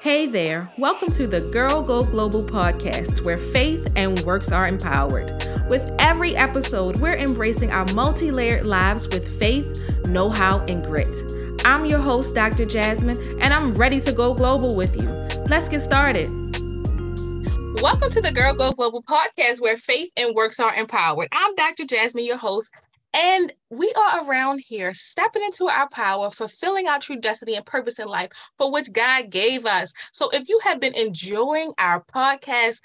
Hey there, welcome to the Girl Go Global podcast, where faith and works are empowered. With every episode, we're embracing our multi layered lives with faith, know how, and grit. I'm your host, Dr. Jasmine, and I'm ready to go global with you. Let's get started. Welcome to the Girl Go Global podcast, where faith and works are empowered. I'm Dr. Jasmine, your host, and we are around here stepping into our power, fulfilling our true destiny and purpose in life for which God gave us. So if you have been enjoying our podcast,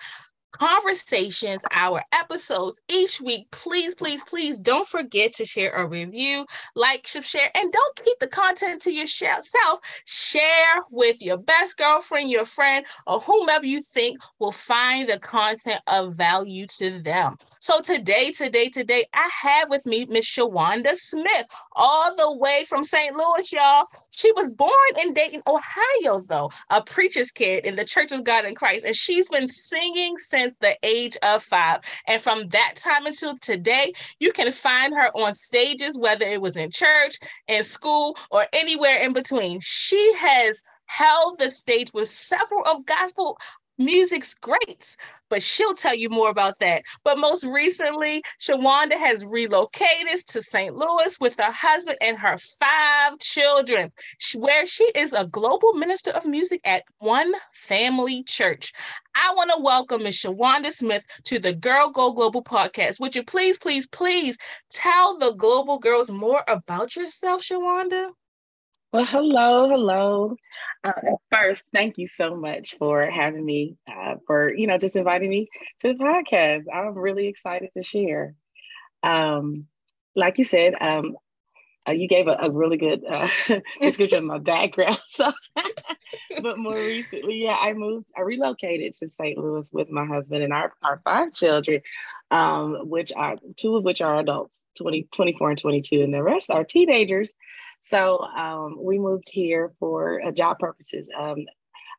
conversations, our episodes each week. Please, please, please don't forget to share a review, like, share, and don't keep the content to yourself. Share with your best girlfriend, your friend, or whomever you think will find the content of value to them. So today, today, today, I have with me Miss Shawanda Smith, all the way from St. Louis, y'all. She was born in Dayton, Ohio, though, a preacher's kid in the Church of God in Christ, and she's been singing since since the age of five. And from that time until today, you can find her on stages, whether it was in church, in school, or anywhere in between. She has held the stage with several of gospel music's great, but she'll tell you more about that. But most recently, Shawanda has relocated to St. Louis with her husband and her five children, where she is a global minister of music at One Family Church. I want to welcome Ms. Shawanda Smith to the Girl Go Global podcast. Would you please, please, please tell the global girls more about yourself, Shawanda? Well, hello, hello. Uh, first, thank you so much for having me, uh, for you know, just inviting me to the podcast. I'm really excited to share. Um, like you said, um, uh, you gave a, a really good uh, description of my background. So, but more recently, yeah, I moved, I relocated to St. Louis with my husband and our, our five children, um, which are two of which are adults, 20, 24 and 22, and the rest are teenagers. So um, we moved here for uh, job purposes. Um,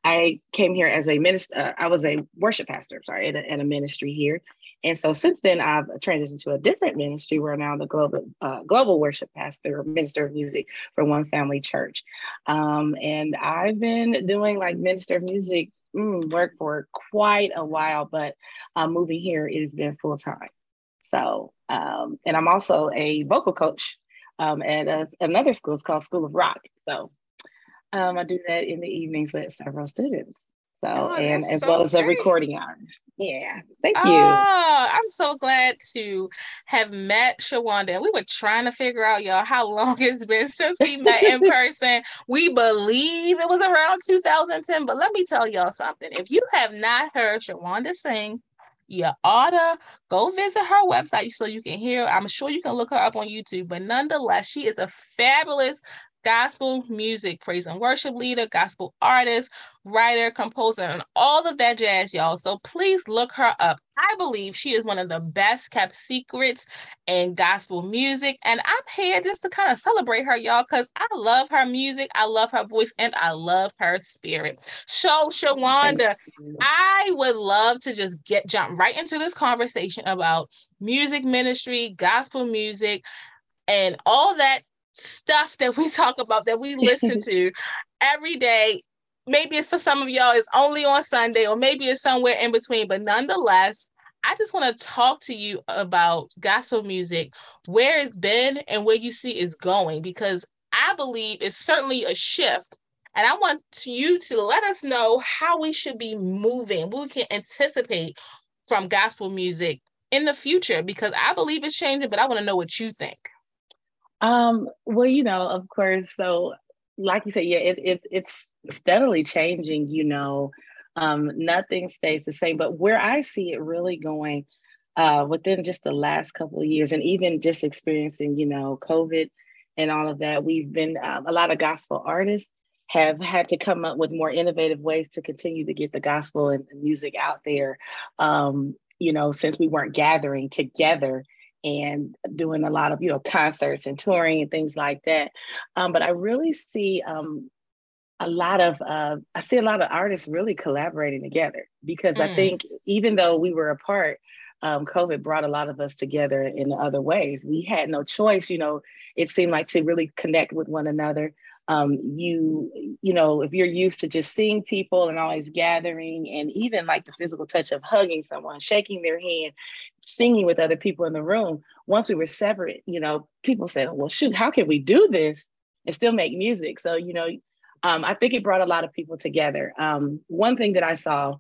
I came here as a minister. Uh, I was a worship pastor, sorry, a, at a, ministry here. And so since then, I've transitioned to a different ministry where now the global uh, global worship pastor, minister of music for One Family Church. Um, and I've been doing like minister of music mm, work for quite a while, but uh, moving here it has been full time. So, um, and I'm also a vocal coach um, at a, another school. It's called School of Rock. So um, I do that in the evenings with several students. So, oh, and as so well as the recording hours. Yeah. Thank you. Oh, I'm so glad to have met Shawanda. And we were trying to figure out, y'all, how long it's been since we met in person. we believe it was around 2010. But let me tell y'all something. If you have not heard Shawanda sing, you oughta go visit her website so you can hear. I'm sure you can look her up on YouTube, but nonetheless, she is a fabulous gospel music praise and worship leader, gospel artist, writer, composer, and all of that jazz, y'all. So please look her up. I believe she is one of the best kept secrets in gospel music. And I'm here just to kind of celebrate her, y'all, because I love her music, I love her voice, and I love her spirit. So, Shawanda, I would love to just get jump right into this conversation about music ministry, gospel music, and all that stuff that we talk about that we listen to every day. Maybe for some of y'all, it's only on Sunday, or maybe it's somewhere in between. But nonetheless, I just want to talk to you about gospel music, where it's been and where you see it's going, because I believe it's certainly a shift. And I want you to let us know how we should be moving, what we can anticipate from gospel music in the future, because I believe it's changing, but I want to know what you think. Um, well, you know, of course. So, like you said, yeah, it, it it's steadily changing. You know, um, nothing stays the same. But where I see it really going uh, within just the last couple of years, and even just experiencing, you know, COVID and all of that, we've been um, a lot of gospel artists have had to come up with more innovative ways to continue to get the gospel and music out there. Um, you know, since we weren't gathering together and doing a lot of you know concerts and touring and things like that. Um, but I really see um, a lot of uh, I see a lot of artists really collaborating together because mm. I think even though we were apart, um, COVID brought a lot of us together in other ways. We had no choice, you know. It seemed like to really connect with one another. Um, you you know if you're used to just seeing people and always gathering and even like the physical touch of hugging someone shaking their hand singing with other people in the room once we were separate you know people said well shoot how can we do this and still make music? So you know um, i think it brought a lot of people together. Um, one thing that i saw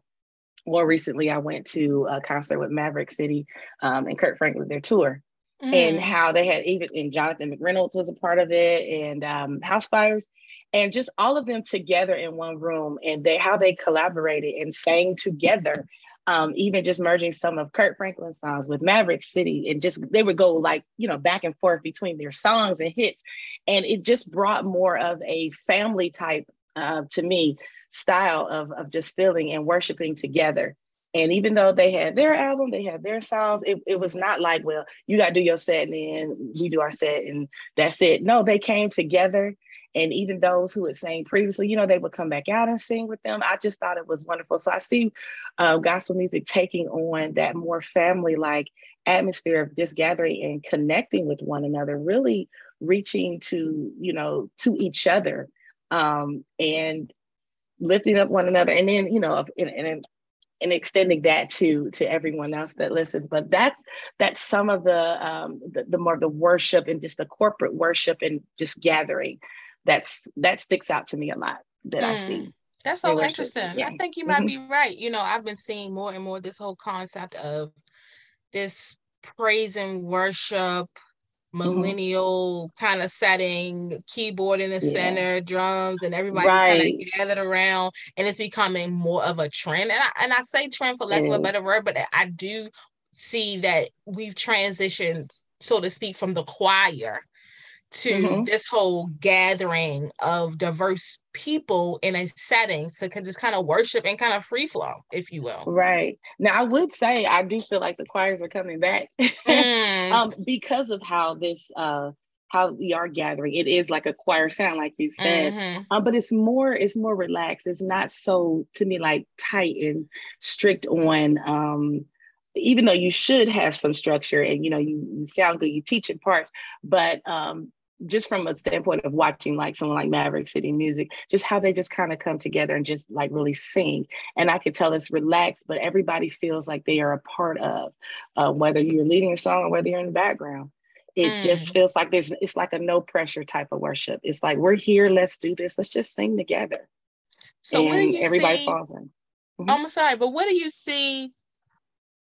more recently i went to a concert with maverick city um, and kirk franklin their tour mm. and how they had even and Jonathan McReynolds was a part of it and um, Housefires and just all of them together in one room and they how they collaborated and sang together. Um, even just merging some of Kirk Franklin's songs with Maverick City and just they would go like you know back and forth between their songs and hits, and it just brought more of a family type uh, to me style of of just feeling and worshiping together. And even though they had their album, they had their songs, it, it was not like, well, you got to do your set and then we do our set and that's it. No, they came together. And even those who had sang previously, you know, they would come back out and sing with them. I just thought it was wonderful. So I see uh, gospel music taking on that more family like atmosphere of just gathering and connecting with one another, really reaching to, you know, to each other um, and lifting up one another. And then, you know, and, and extending that to to everyone else that listens but that's that's some of the um the, the more the worship and just the corporate worship and just gathering that's that sticks out to me a lot that mm. i see that's so interesting yeah. i think you might mm-hmm. be right you know i've been seeing more and more this whole concept of this praise and worship. Millennial mm-hmm. kind of setting, keyboard in the yeah. center, drums, and everybody's right. kind of gathered around, and it's becoming more of a trend. And I, and I say trend for lack of a better word, but I do see that we've transitioned, so to speak, from the choir to mm-hmm. this whole gathering of diverse people in a setting to just kind of worship and kind of free flow, if you will. Right. Now, I would say I do feel like the choirs are coming back mm. um, because of how this. Uh, how we are gathering it is like a choir sound like you said mm-hmm. um, but it's more it's more relaxed it's not so to me like tight and strict on um, even though you should have some structure and you know you, you sound good you teach in parts but um, just from a standpoint of watching like someone like Maverick City Music, just how they just kind of come together and just like really sing. And I could tell it's relaxed, but everybody feels like they are a part of uh, whether you're leading a song or whether you're in the background. It mm. just feels like there's it's like a no pressure type of worship. It's like we're here, let's do this, let's just sing together. So and everybody see, falls in. Mm-hmm. I'm sorry, but what do you see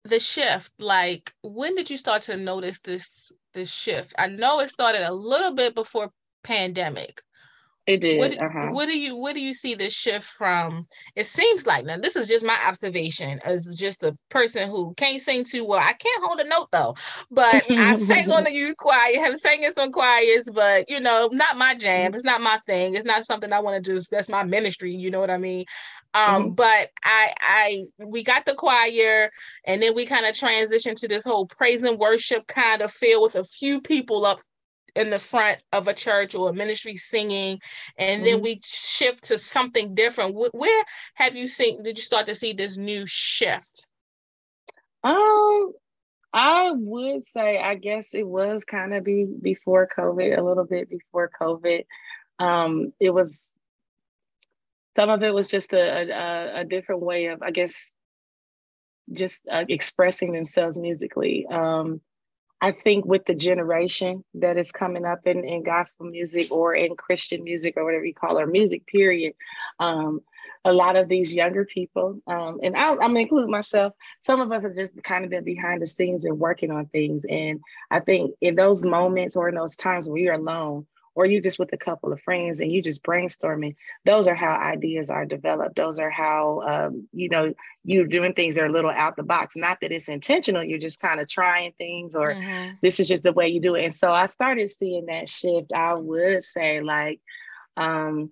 the shift? Like when did you start to notice this this shift? I know it started a little bit before pandemic. It did. What, uh-huh. what do you what do you see the shift from? It seems like now this is just my observation as just a person who can't sing too well. I can't hold a note though, but I sang on the youth choir, have sang in some choirs, but you know, not my jam. It's not my thing. It's not something I want to just. That's my ministry. You know what I mean? Um, mm-hmm. but I I we got the choir and then we kind of transitioned to this whole praise and worship kind of feel with a few people up in the front of a church or a ministry singing and mm-hmm. then we shift to something different where have you seen did you start to see this new shift um i would say i guess it was kind of be before covid a little bit before covid um it was some of it was just a, a, a different way of, I guess, just uh, expressing themselves musically. Um, I think with the generation that is coming up in, in gospel music or in Christian music or whatever you call it, music period, um, a lot of these younger people, um, and I, I'm include myself, some of us have just kind of been behind the scenes and working on things. And I think in those moments or in those times where you're alone, or you just with a couple of friends and you just brainstorming those are how ideas are developed. Those are how um, you know you're doing things that are a little out the box. Not that it's intentional you're just kind of trying things or mm-hmm. this is just the way you do it. And so i started seeing that shift i would say like um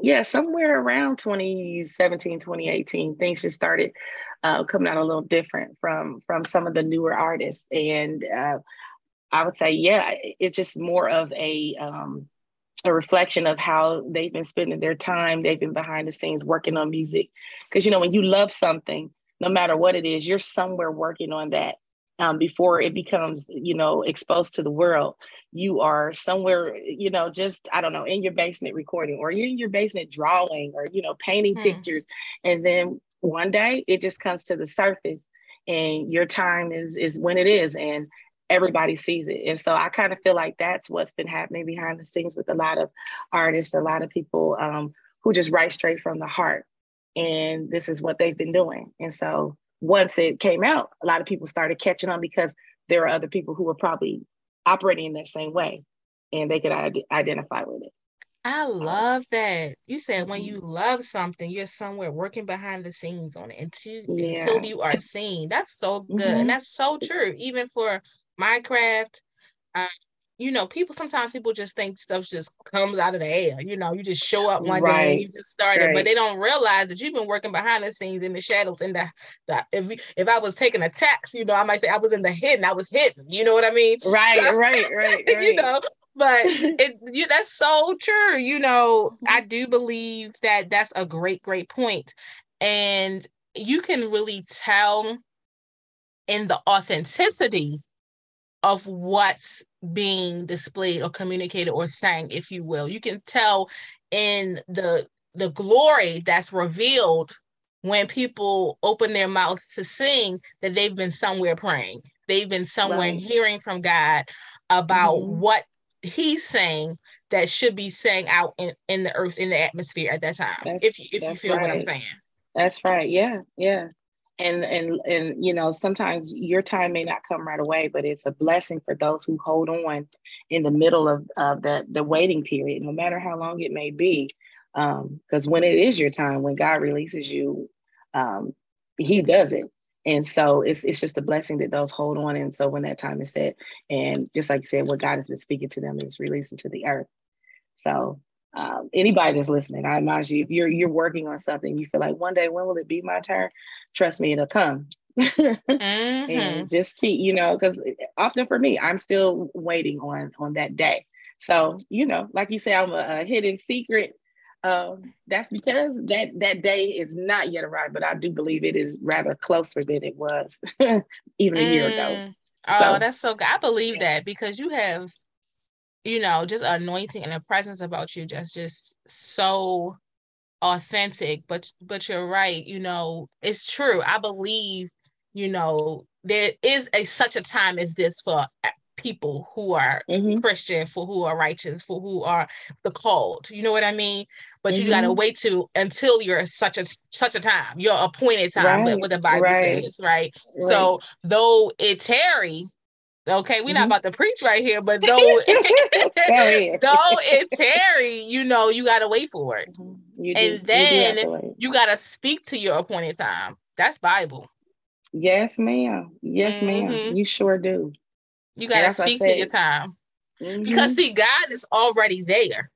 yeah somewhere around 2017 2018 things just started uh, coming out a little different from from some of the newer artists. And uh, I would say, yeah, it's just more of a um, a reflection of how they've been spending their time. They've been behind the scenes working on music. Because you know, when you love something, no matter what it is, you're somewhere working on that um, before it becomes, you know, exposed to the world. You are somewhere, you know, just I don't know, in your basement recording, or you're in your basement drawing, or you know, painting hmm. pictures, and then one day it just comes to the surface, and your time is is when it is, and everybody sees it. And so I kind of feel like that's what's been happening behind the scenes with a lot of artists, a lot of people um, who just write straight from the heart. And this is what they've been doing. And so once it came out, a lot of people started catching on because there are other people who were probably operating in that same way and they could identify with it. I love that. You said when you love something, you're somewhere working behind the scenes on it until, yeah. until you are seen. That's so good. Mm-hmm. And that's so true. Even for my craft, uh, you know, people sometimes people just think stuff just comes out of the air. You know, you just show up one right. day and you just started, right. but they don't realize that you've been working behind the scenes in the shadows. In the, the if if I was taking a text, you know, I might say I was in the hidden. I was hidden. You know what I mean? Right, so, right, right, right. you know, but it you, that's so true. You know, I do believe that that's a great, great point, and you can really tell in the authenticity of what's being displayed or communicated or sang if you will you can tell in the the glory that's revealed when people open their mouths to sing that they've been somewhere praying they've been somewhere right. hearing from god about mm-hmm. what he's saying that should be sang out in, in the earth in the atmosphere at that time that's, if, if you feel right. what i'm saying. That's right. Yeah yeah. And and and you know sometimes your time may not come right away but it's a blessing for those who hold on in the middle of, of the the waiting period no matter how long it may be. Because um, when it is your time when god releases you um, he does it and so it's it's just a blessing that those hold on and so when that time is set and just like you said what god has been speaking to them is releasing to the earth so um, anybody that's listening, I advise you if you're you're working on something, you feel like one day when will it be my turn? Trust me, it'll come. mm-hmm. And just keep, you know, because often for me, I'm still waiting on on that day. So you know, like you say, I'm a, a hidden secret. Um, that's because that that day is not yet arrived, but I do believe it is rather closer than it was even a mm. year ago. Mm. Oh, so, that's so good. I believe that because you have you know, just anointing and a presence about you just just so authentic. But but you're right, you know, it's true. I believe, you know, there is a such a time as this for people who are mm-hmm. Christian, for who are righteous, for who are the called. You know what I mean? But mm-hmm. you gotta wait to until you're such a such a time, your appointed time, right. what the Bible right. says, right? right? So though it tarry, Okay, we're mm-hmm. not about to preach right here, but though it, though it tarry, you know, you gotta wait for it. Mm-hmm. and then you, you, gotta speak to your appointed time. That's Bible. Yes, ma'am. Yes, mm-hmm. ma'am. You sure do. You gotta speak to your time. Mm-hmm. Because see, God is already there.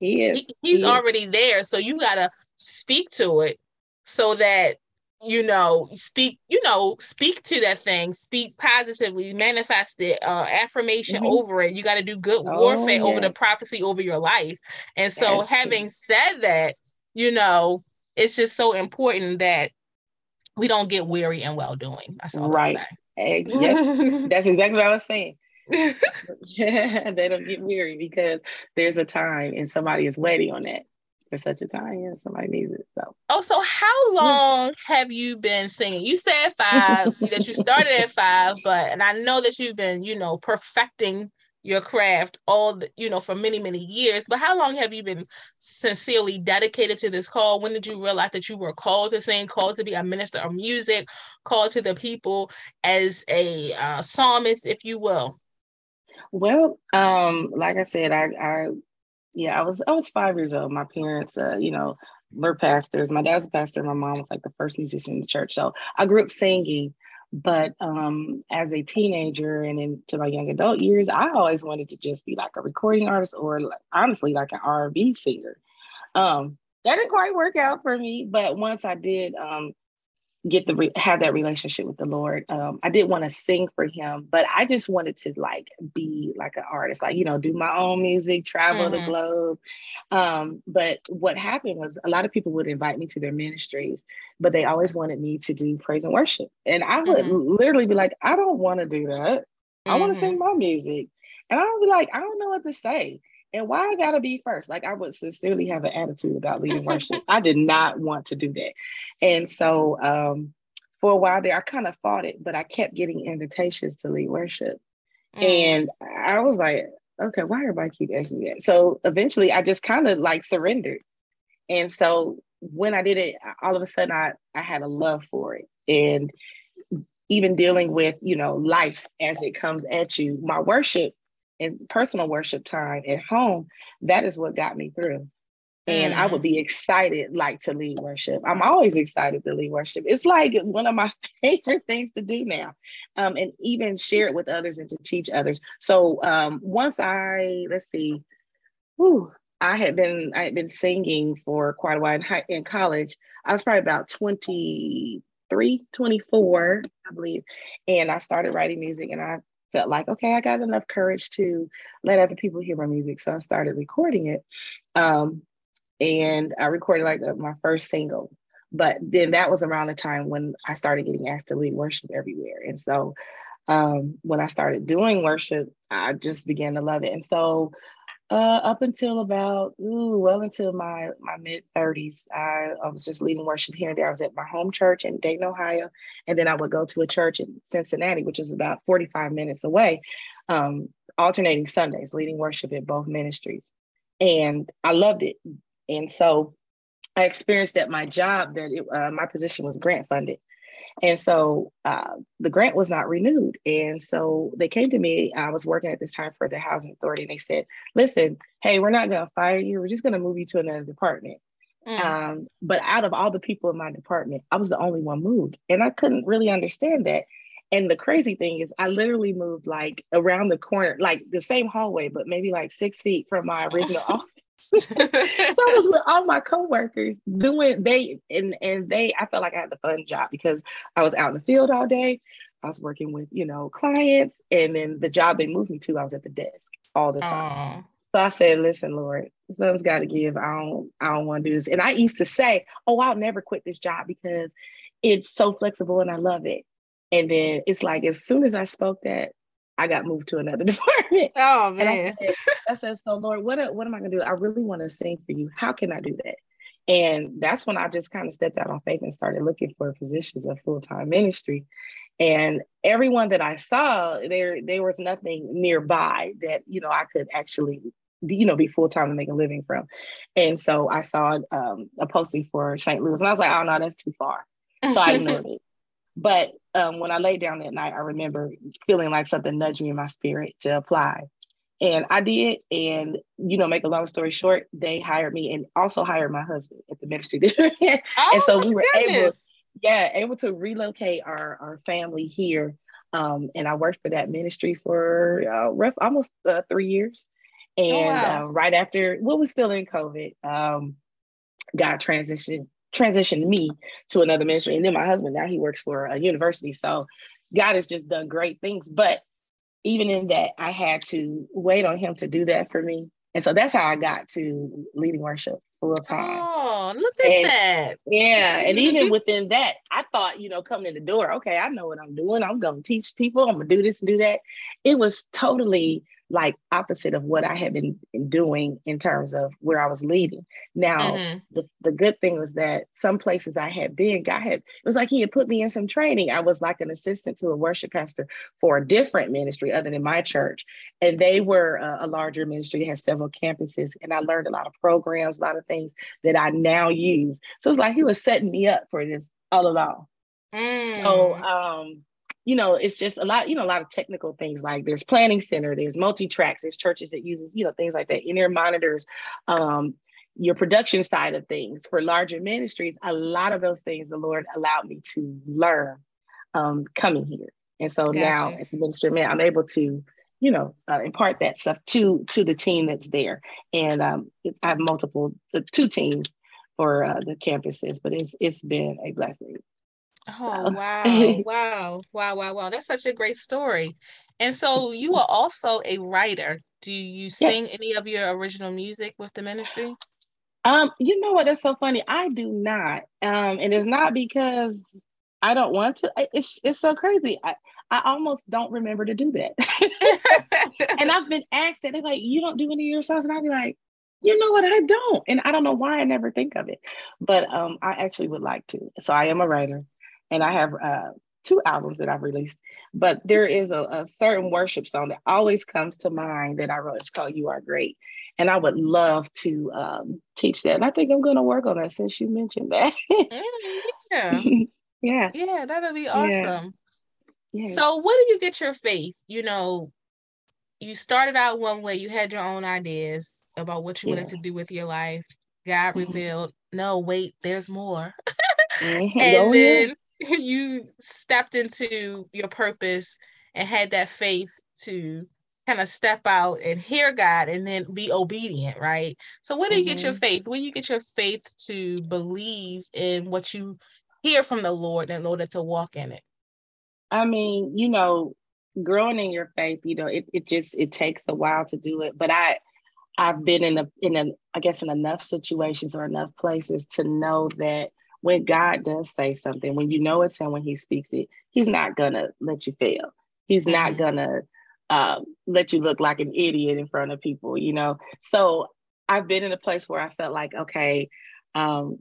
He is. He, he's he already is. there. So you gotta speak to it so that you know speak you know speak to that thing speak positively manifest it uh affirmation mm-hmm. over it you got to do good oh, warfare yes. over the prophecy over your life and so That's having said that you know it's just so important that we don't get weary and well doing that's all right yes. that's exactly what i was saying yeah they don't get weary because there's a time and somebody is waiting on that for such a time. Yeah, somebody needs it. So. Oh, so how long have you been singing? You said five that you started at five, but and I know that you've been, you know, perfecting your craft all the, you know for many many years but how long have you been sincerely dedicated to this call when did you realize that you were called to sing called to be a minister of music called to the people as a uh, psalmist if you will well um like i said i i yeah, I was I was five years old. My parents, uh, you know, were pastors. My dad was a pastor. My mom was like the first musician in the church. So I grew up singing. But um, as a teenager and into my young adult years, I always wanted to just be like a recording artist or like, honestly like an R&B singer. Um, that didn't quite work out for me. But once I did um, get the re- have that relationship with the Lord. Um, I didn't want to sing for Him, but I just wanted to like be like an artist, like you know, do my own music, travel mm-hmm. the globe. Um, but what happened was a lot of people would invite me to their ministries, but they always wanted me to do praise and worship, and I would mm-hmm. literally be like, I don't want to do that. I mm-hmm. want to sing my music, and I would be like, I don't know what to say. And why I gotta be first? Like I would sincerely have an attitude about leading worship. I did not want to do that. And so um, for a while there, I kind of fought it, but I kept getting invitations to lead worship. Mm. And I was like, okay, why everybody keep asking me that? So eventually I just kind of like surrendered. And so when I did it, all of a sudden I, I had a love for it. And even dealing with, you know, life as it comes at you, my worship and personal worship time at home, that is what got me through. And mm. I would mm. be excited like to lead worship. I'm always excited to lead worship. It's like one of my favorite things to do now. Um, and even share it with others and to teach others. So um, once I, let's see, whew, I had been I had been singing for quite a while in, high, in college. I was probably about 23, 24, I believe. And I started writing music and I felt like, okay, I got enough courage to let other people hear my music. So I started recording it. Um, and I recorded like my first single. But then that was around the time when I started getting asked to lead worship everywhere. And so um, when I started doing worship, I just began to love it. And so uh, up until about ooh, well until my my mid 30s, I, I was just leading worship here and there. I was at my home church in Dayton, Ohio, and then I would go to a church in Cincinnati, which is about 45 minutes away, um, alternating Sundays, leading worship at both ministries. And I loved it. And so I experienced at my job that it, uh, my position was grant funded. And so uh, the grant was not renewed. And so they came to me. I was working at this time for the housing authority, and they said, Listen, hey, we're not going to fire you. We're just going to move you to another department. Mm. Um, but out of all the people in my department, I was the only one moved. And I couldn't really understand that. And the crazy thing is, I literally moved like around the corner, like the same hallway, but maybe like six feet from my original office. so I was with all my coworkers doing they and and they I felt like I had the fun job because I was out in the field all day. I was working with, you know, clients. And then the job they moved me to, I was at the desk all the time. Aww. So I said, listen, Lord, something's got to give. I don't, I don't want to do this. And I used to say, oh, I'll never quit this job because it's so flexible and I love it. And then it's like, as soon as I spoke that, I got moved to another department. Oh man. I said, I said, so Lord, what, what am I gonna do? I really want to sing for you. How can I do that? And that's when I just kind of stepped out on faith and started looking for positions of full-time ministry. And everyone that I saw, there there was nothing nearby that you know I could actually you know be full-time and make a living from. And so I saw um, a posting for St. Louis, and I was like, oh no, that's too far. So I ignored it. But um, when I laid down that night, I remember feeling like something nudged me in my spirit to apply. And I did. And, you know, make a long story short, they hired me and also hired my husband at the ministry. oh, and so we were goodness. able, yeah, able to relocate our, our family here. Um, and I worked for that ministry for uh, rough, almost uh, three years. Oh, and oh, wow. uh, right after, well, was still in COVID, um, God transitioned transitioned me to another ministry. And then my husband, now he works for a university. So God has just done great things. But even in that, I had to wait on him to do that for me. And so that's how I got to leading worship full time. Oh, look at and, that. Yeah. And even within that, I thought, you know, coming in the door, okay, I know what I'm doing. I'm going to teach people. I'm going to do this and do that. It was totally like opposite of what I had been doing in terms of where I was leading. Now, mm-hmm. the, the good thing was that some places I had been, God had, it was like He had put me in some training. I was like an assistant to a worship pastor for a different ministry other than my church. And they were a, a larger ministry, they had several campuses. And I learned a lot of programs, a lot of things that I now use. So it's like He was setting me up for this all along. Mm. So, um, you know, it's just a lot, you know, a lot of technical things like there's planning center, there's multi-tracks, there's churches that uses, you know, things like that, in-ear monitors, um, your production side of things for larger ministries, a lot of those things the Lord allowed me to learn um, coming here. And so gotcha. now at the ministry, man, I'm able to, you know, uh, impart that stuff to to the team that's there. And um, I have multiple, uh, two teams for uh, the campuses, but it's it's been a blessing. Oh so. wow, wow, wow, wow, wow. That's such a great story. And so you are also a writer. Do you sing any of your original music with the ministry? Um, you know what? That's so funny. I do not. Um, and it's not because I don't want to. It's it's so crazy. I, I almost don't remember to do that. and I've been asked that. They're like, you don't do any of your songs. And I'll be like, you know what? I don't. And I don't know why I never think of it. But um, I actually would like to. So I am a writer and I have uh, two albums that I've released. But there is a, a certain worship song that always comes to mind that I wrote. It's called You Are Great. And I would love to um, teach that. And I think I'm going to work on that since you mentioned that. mm, yeah. yeah. Yeah, that'll be awesome. Yeah. So, where do you get your faith? You know, you started out one way, you had your own ideas about what you yeah. wanted to do with your life. God mm-hmm. revealed, no, wait, there's more. mm-hmm. And oh, then yeah. you stepped into your purpose and had that faith to kind of step out and hear God and then be obedient, right? So where do you mm-hmm. get your mm-hmm. faith? Where do you get your faith to believe in what you hear from the Lord in order to walk in it? I mean, you know, growing in your faith, you know, it, it just it takes a while to do it. But I I've been in a in a I guess in enough situations or enough places to know that when God does say something, when you know it's him when he speaks it, he's not gonna let you fail. He's mm-hmm. not gonna um, let you look like an idiot in front of people, you know. So I've been in a place where I felt like, okay, um,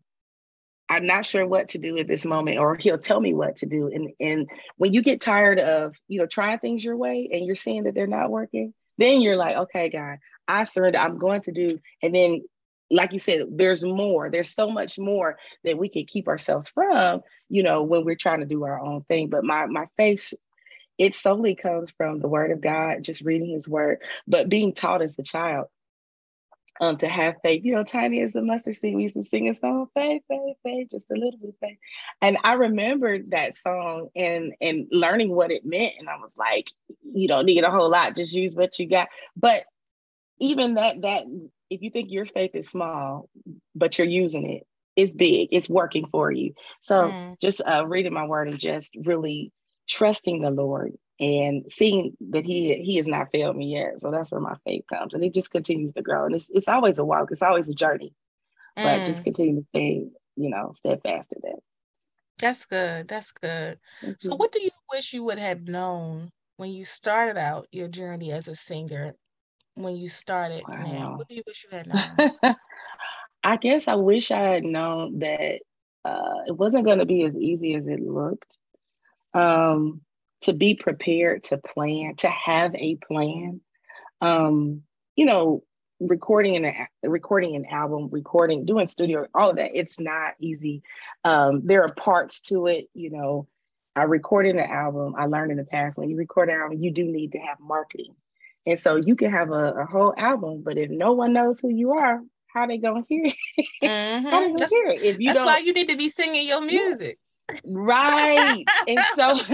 I'm not sure what to do at this moment, or he'll tell me what to do. And and when you get tired of you know trying things your way and you're seeing that they're not working, then you're like, okay, God, I surrender. I'm going to do. And then, like you said, there's more. There's so much more that we can keep ourselves from, you know, when we're trying to do our own thing. But my my faith, it solely comes from the Word of God, just reading His Word, but being taught as a child um, to have faith. You know, tiny as the mustard seed. We used to sing a song, faith, faith, faith, just a little bit faith. And I remembered that song and and learning what it meant. And I was like, you don't need a whole lot, just use what you got. But even that that if you think your faith is small, but you're using it, it's big. It's working for you. So mm. just uh, reading my word and just really trusting the Lord and seeing that he he has not failed me yet. So that's where my faith comes, and it just continues to grow. And it's it's always a walk. It's always a journey, mm. but just mm. continue to stay, you know, steadfast in that. That's good. That's good. Mm-hmm. So, what do you wish you would have known when you started out your journey as a singer? When you started, wow. now, what do you wish you had known? I guess I wish I had known that uh, it wasn't going to be as easy as it looked. Um, to be prepared to plan, to have a plan. Um, you know, recording an recording an album, recording, doing studio, all of that. It's not easy. Um, there are parts to it. You know, I recorded an album. I learned in the past when you record an album, you do need to have marketing, and so you can have a, a whole album, but if no one knows who you are, how they gonna hear it? Mm-hmm. how they gonna hear it? If you that's why you need to be singing your music. Right. and so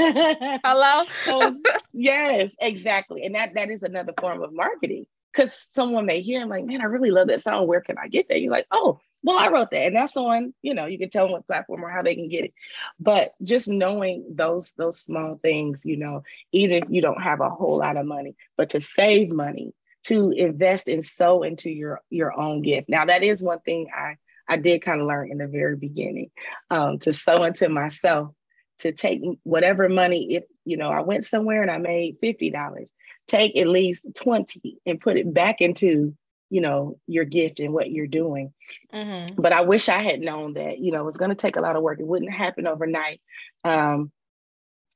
hello. so, yes, exactly. And that that is another form of marketing. Cause someone may hear, I'm like, man, I really love that song. Where can I get that? You're like, oh, well, I wrote that. And that's on, you know, you can tell them what platform or how they can get it. But just knowing those those small things, you know, even if you don't have a whole lot of money, but to save money, to invest and sow into your your own gift. Now that is one thing I I did kind of learn in the very beginning um, to sow into myself, to take whatever money, if you know, I went somewhere and I made $50, take at least 20 and put it back into, you know, your gift and what you're doing. Mm-hmm. But I wish I had known that, you know, it was going to take a lot of work. It wouldn't happen overnight. Um,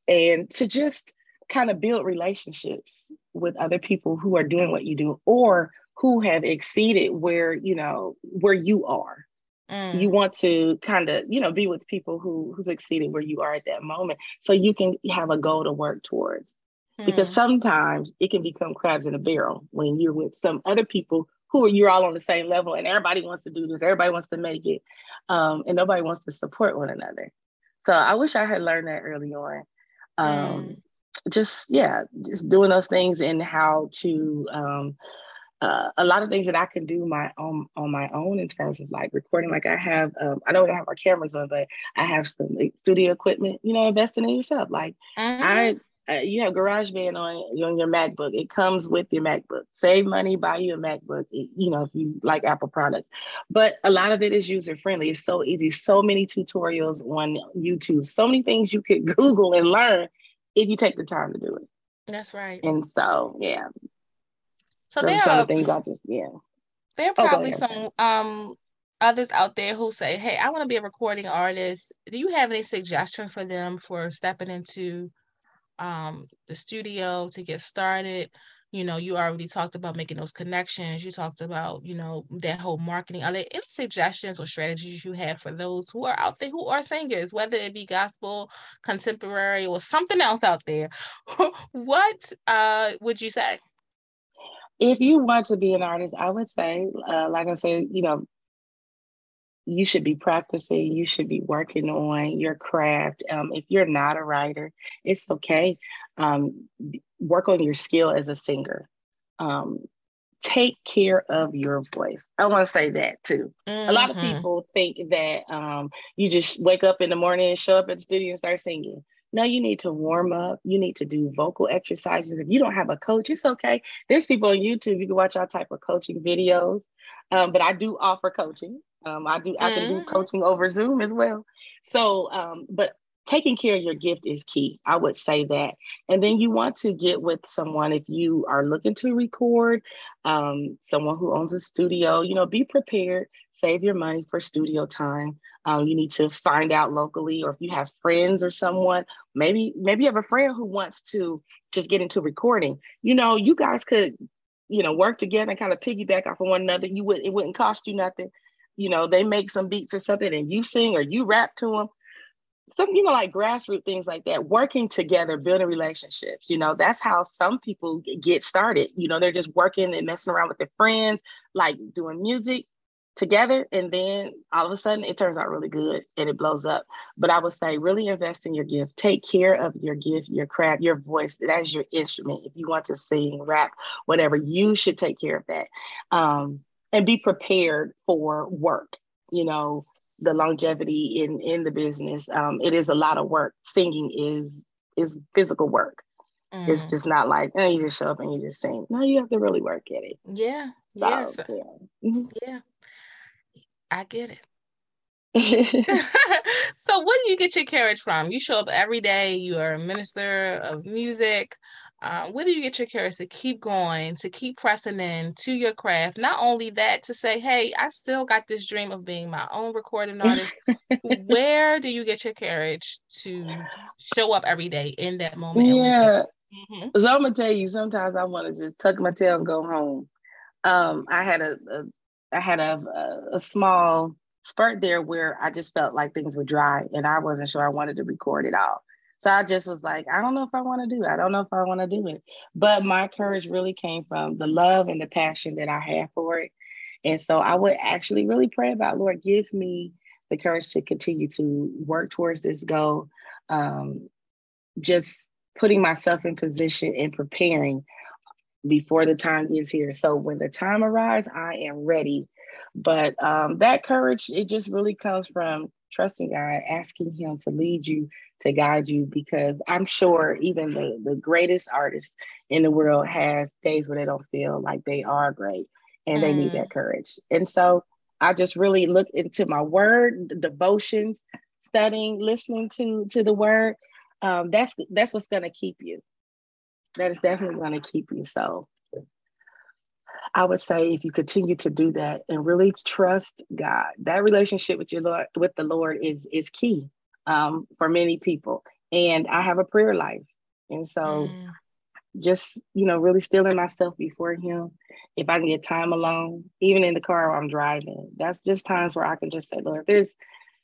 and to just kind of build relationships with other people who are doing what you do or who have exceeded where you know where you are Mm. You want to kind of, you know, be with people who who's exceeding where you are at that moment, so you can have a goal to work towards. Mm. Because sometimes it can become crabs in a barrel when you're with some other people who are you're all on the same level, and everybody wants to do this, everybody wants to make it, um, and nobody wants to support one another. So I wish I had learned that early on. Um, mm. Just yeah, just doing those things and how to um, uh, a lot of things that I can do my own on my own in terms of like recording. Like I have, um, I don't have our cameras on, but I have some like, studio equipment. You know, investing in yourself. Like mm-hmm. I uh, you have GarageBand on on your MacBook. It comes with your MacBook. Save money, buy you a MacBook. You know, if you like Apple products, but a lot of it is user friendly. It's so easy. So many tutorials on YouTube. So many things you could Google and learn if you take the time to do it. That's right. And so, yeah. So there some are things I just yeah. There are oh, probably oh, some um others out there who say, "Hey, I want to be a recording artist." Do you have any suggestion for them for stepping into um, the studio to get started. You know you already talked about making those connections. You talked about you know that whole marketing. Are there any suggestions or strategies you have for those who are out there who are singers whether it be gospel contemporary or something else out there? What uh, would you say? If you want to be an artist i would say uh, like i said you know you should be practicing, you should be working on your craft. Um, if you're not a writer, it's okay. Um, work on your skill as a singer. Um, take care of your voice. I want to say that too. Mm-hmm. A lot of mm-hmm. people think that um, you just wake up in the morning and show up at the studio and start singing. No, you need to warm up. You need to do vocal exercises. If you don't have a coach, it's okay. There's people on YouTube. You can watch all type of coaching videos. Um, but I do offer coaching. Um, I do I can do mm-hmm. coaching over Zoom as well. So, um, but taking care of your gift is key. I would say that. And then you want to get with someone if you are looking to record, um, someone who owns a studio. You know, be prepared. Save your money for studio time. Um, you need to find out locally, or if you have friends or someone, maybe maybe you have a friend who wants to just get into recording. You know, you guys could you know work together and kind of piggyback off of one another. You would it wouldn't cost you nothing you know, they make some beats or something and you sing or you rap to them. Some, you know, like grassroots things like that, working together, building relationships. You know, that's how some people get started. You know, they're just working and messing around with their friends, like doing music together. And then all of a sudden it turns out really good and it blows up. But I would say really invest in your gift. Take care of your gift, your craft, your voice. That's your instrument. If you want to sing, rap, whatever, you should take care of that. Um, and be prepared for work. You know, the longevity in in the business. Um, it is a lot of work. Singing is is physical work. Mm. It's just not like oh, you just show up and you just sing. No, you have to really work at it. Yeah. So, yes. Yeah. Mm-hmm. yeah. I get it. so where do you get your courage from? You show up every day, you're a minister of music. Uh, where do you get your courage to keep going, to keep pressing in to your craft? Not only that, to say, hey, I still got this dream of being my own recording artist. where do you get your courage to show up every day in that moment? Yeah. Mm-hmm. So I'm gonna tell you, sometimes I want to just tuck my tail and go home. Um, I had a, a I had a, a, a small spurt there where I just felt like things were dry and I wasn't sure I wanted to record it all. So I just was like, I don't know if I want to do it. I don't know if I want to do it. But my courage really came from the love and the passion that I have for it. And so I would actually really pray about, Lord, give me the courage to continue to work towards this goal. Um, just putting myself in position and preparing before the time is here. So when the time arrives, I am ready. But um, that courage, it just really comes from trusting God, asking Him to lead you, to guide you, because I'm sure even the, the greatest artists in the world has days where they don't feel like they are great and mm. they need that mm. courage. And so I just really look into my word, devotions, studying, listening to to the word. Um, that's that's what's gonna keep you. That is definitely gonna keep you. So I would say if you continue to do that and really trust God, that relationship with your Lord, with the Lord is is key um, for many people. And I have a prayer life, and so mm. just you know, really stilling myself before Him. If I can get time alone, even in the car while I'm driving, that's just times where I can just say, Lord, if there's,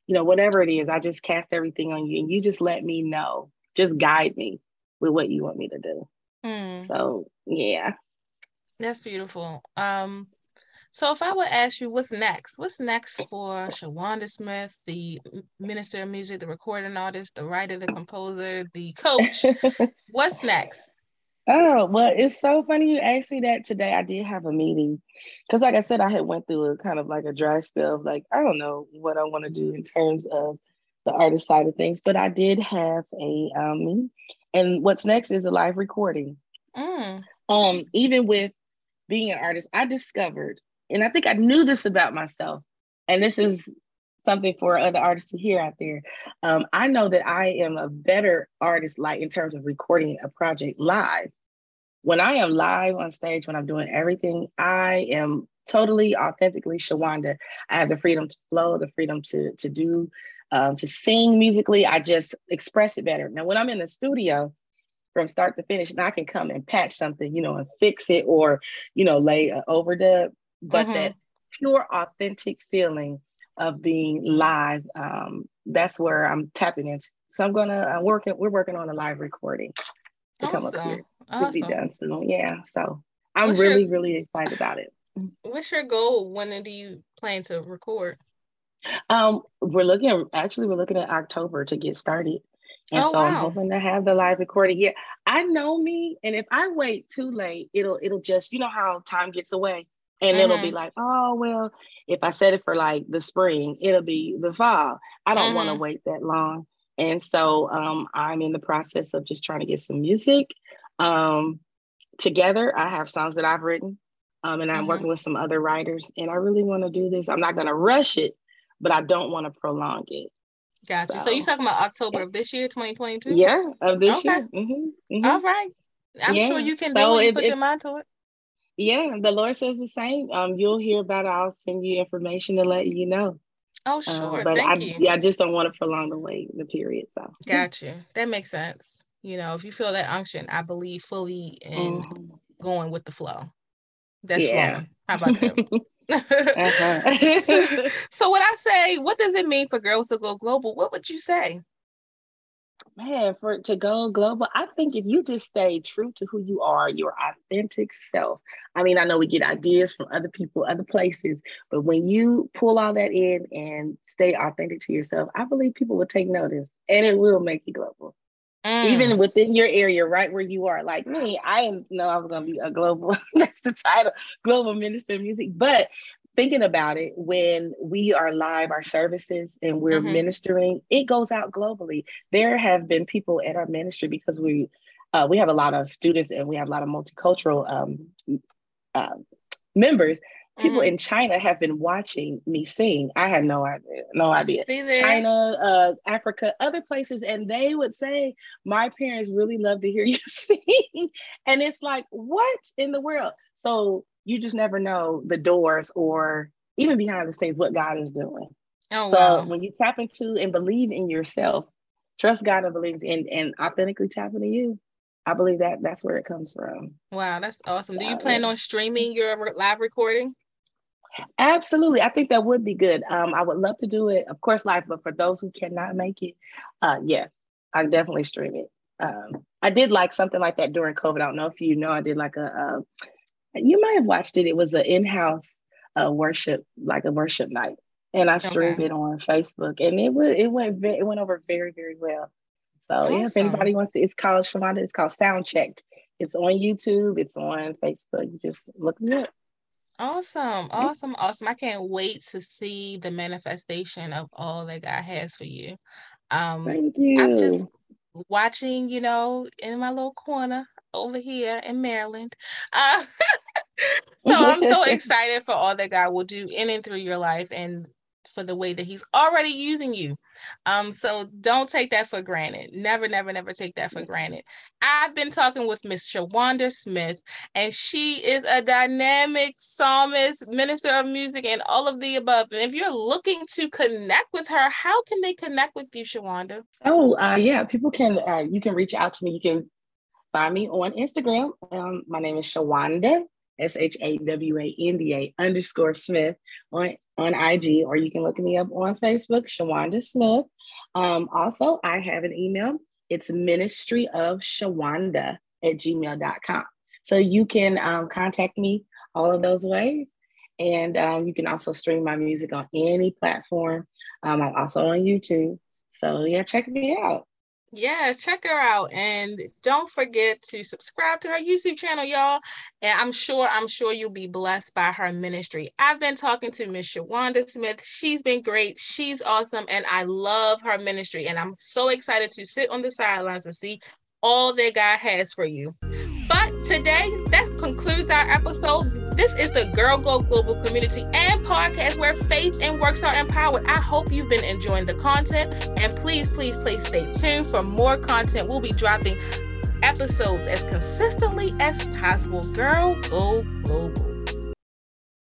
you know, whatever it is, I just cast everything on you, and you just let me know, just guide me with what you want me to do. Mm. So yeah. That's beautiful. Um, so if I would ask you what's next, what's next for Shawanda Smith, the minister of music, the recording artist, the writer, the composer, the coach? what's next? Oh, well, it's so funny you asked me that today. I did have a meeting because, like I said, I had went through a kind of like a dry spell of like, I don't know what I want to do in terms of the artist side of things, but I did have a um, and what's next is a live recording. Mm. Um, even with being an artist, I discovered, and I think I knew this about myself, and this is something for other artists to hear out there. Um, I know that I am a better artist, like in terms of recording a project live. When I am live on stage, when I'm doing everything, I am totally authentically Shawanda. I have the freedom to flow, the freedom to to do, um, to sing musically. I just express it better. Now, when I'm in the studio, from start to finish, and I can come and patch something, you know, and fix it, or you know, lay an overdub. But mm-hmm. that pure, authentic feeling of being live. Um, that's where I'm tapping into. So I'm gonna I'm working. We're working on a live recording to awesome. come up here. Awesome. be done soon. Yeah. So I'm what's really your, really excited about it. What's your goal? When do you plan to record? Um, we're looking. Actually, we're looking at October to get started. And oh, so wow. I'm hoping to have the live recording. Yeah, I know me, and if I wait too late, it'll it'll just you know how time gets away. And mm-hmm. it'll be mm-hmm. like, oh, well, if I set it for like the spring, it'll be the fall. I don't mm-hmm. want to wait that long. And so um, I'm in the process of just trying to get some music um, together. I have songs that I've written, um, and I'm mm-hmm. working with some other writers. And I really want to do this. I'm not going to rush it, but I don't want to prolong it. Gotcha. So, so you're talking about October of this year, 2022? Yeah, of this okay. year. Mm-hmm. Mm-hmm. All right. I'm yeah. sure you can do so it. Put it, your mind to it. Yeah, the Lord says the same. Um, you'll hear about it. I'll send you information to let you know. Oh, um, sure. But Thank I, you. Yeah, I just don't want to prolong the wait, the period. So gotcha. That makes sense. You know, if you feel that unction, I believe fully in mm-hmm. going with the flow. That's yeah. flowing. How about that? uh-huh. so, so when I say, what does it mean for girls to go global? What would you say? Man, for to go global, I think if you just stay true to who you are, your authentic self. I mean, I know we get ideas from other people, other places, but when you pull all that in and stay authentic to yourself, I believe people will take notice and it will make you global. Mm. Even within your area, right where you are. Like me, I didn't know I was going to be a global, that's the title, global minister of music. But thinking about it, when we are live, our services, and we're mm-hmm. ministering, it goes out globally. There have been people at our ministry because we uh, we have a lot of students and we have a lot of multicultural um, uh, members. People mm-hmm. in China have been watching me sing. I had no idea, no idea. China, uh, Africa, other places, and they would say, "My parents really love to hear you sing," and it's like, what in the world? So you just never know the doors or even behind the scenes what God is doing. Oh, so wow. when you tap into and believe in yourself, trust God and believe in and authentically tap into you. I believe that that's where it comes from. Wow, that's awesome. Do you plan on streaming your live recording? Absolutely. I think that would be good. Um, I would love to do it, of course, live, but for those who cannot make it, uh, yeah, I definitely stream it. Um, I did like something like that during COVID. I don't know if you know, I did like a, a you might have watched it. It was an in-house uh, worship, like a worship night, and I streamed okay. it on Facebook, and it was it went it went over very very well. So awesome. yeah, if anybody wants to, it's called Shawanda. It's called Sound Checked. It's on YouTube. It's on Facebook. You just look me up. Awesome, awesome, awesome. I can't wait to see the manifestation of all that God has for you. Um, Thank you. I'm just watching, you know, in my little corner over here in Maryland. Uh, so I'm so excited for all that God will do in and through your life and for the way that he's already using you. Um, so don't take that for granted. Never, never, never take that for granted. I've been talking with Miss Shawanda Smith, and she is a dynamic psalmist, minister of music, and all of the above. And if you're looking to connect with her, how can they connect with you, Shawanda? Oh, uh, yeah, people can. Uh, you can reach out to me. You can find me on Instagram. Um, my name is Shawanda, S H A W A N D A underscore Smith on, on IG, or you can look me up on Facebook, Shawanda Smith. Um, also, I have an email. It's ministry of Shawanda at gmail.com. So you can um, contact me all of those ways. And um, you can also stream my music on any platform. Um, I'm also on YouTube. So yeah, check me out. Yes, check her out and don't forget to subscribe to her YouTube channel, y'all. And I'm sure, I'm sure you'll be blessed by her ministry. I've been talking to Miss Shawanda Smith. She's been great. She's awesome. And I love her ministry. And I'm so excited to sit on the sidelines and see all that God has for you. But today, that concludes our episode. This is the Girl Go Global community and podcast where faith and works are empowered. I hope you've been enjoying the content. And please, please, please stay tuned for more content. We'll be dropping episodes as consistently as possible. Girl Go Global.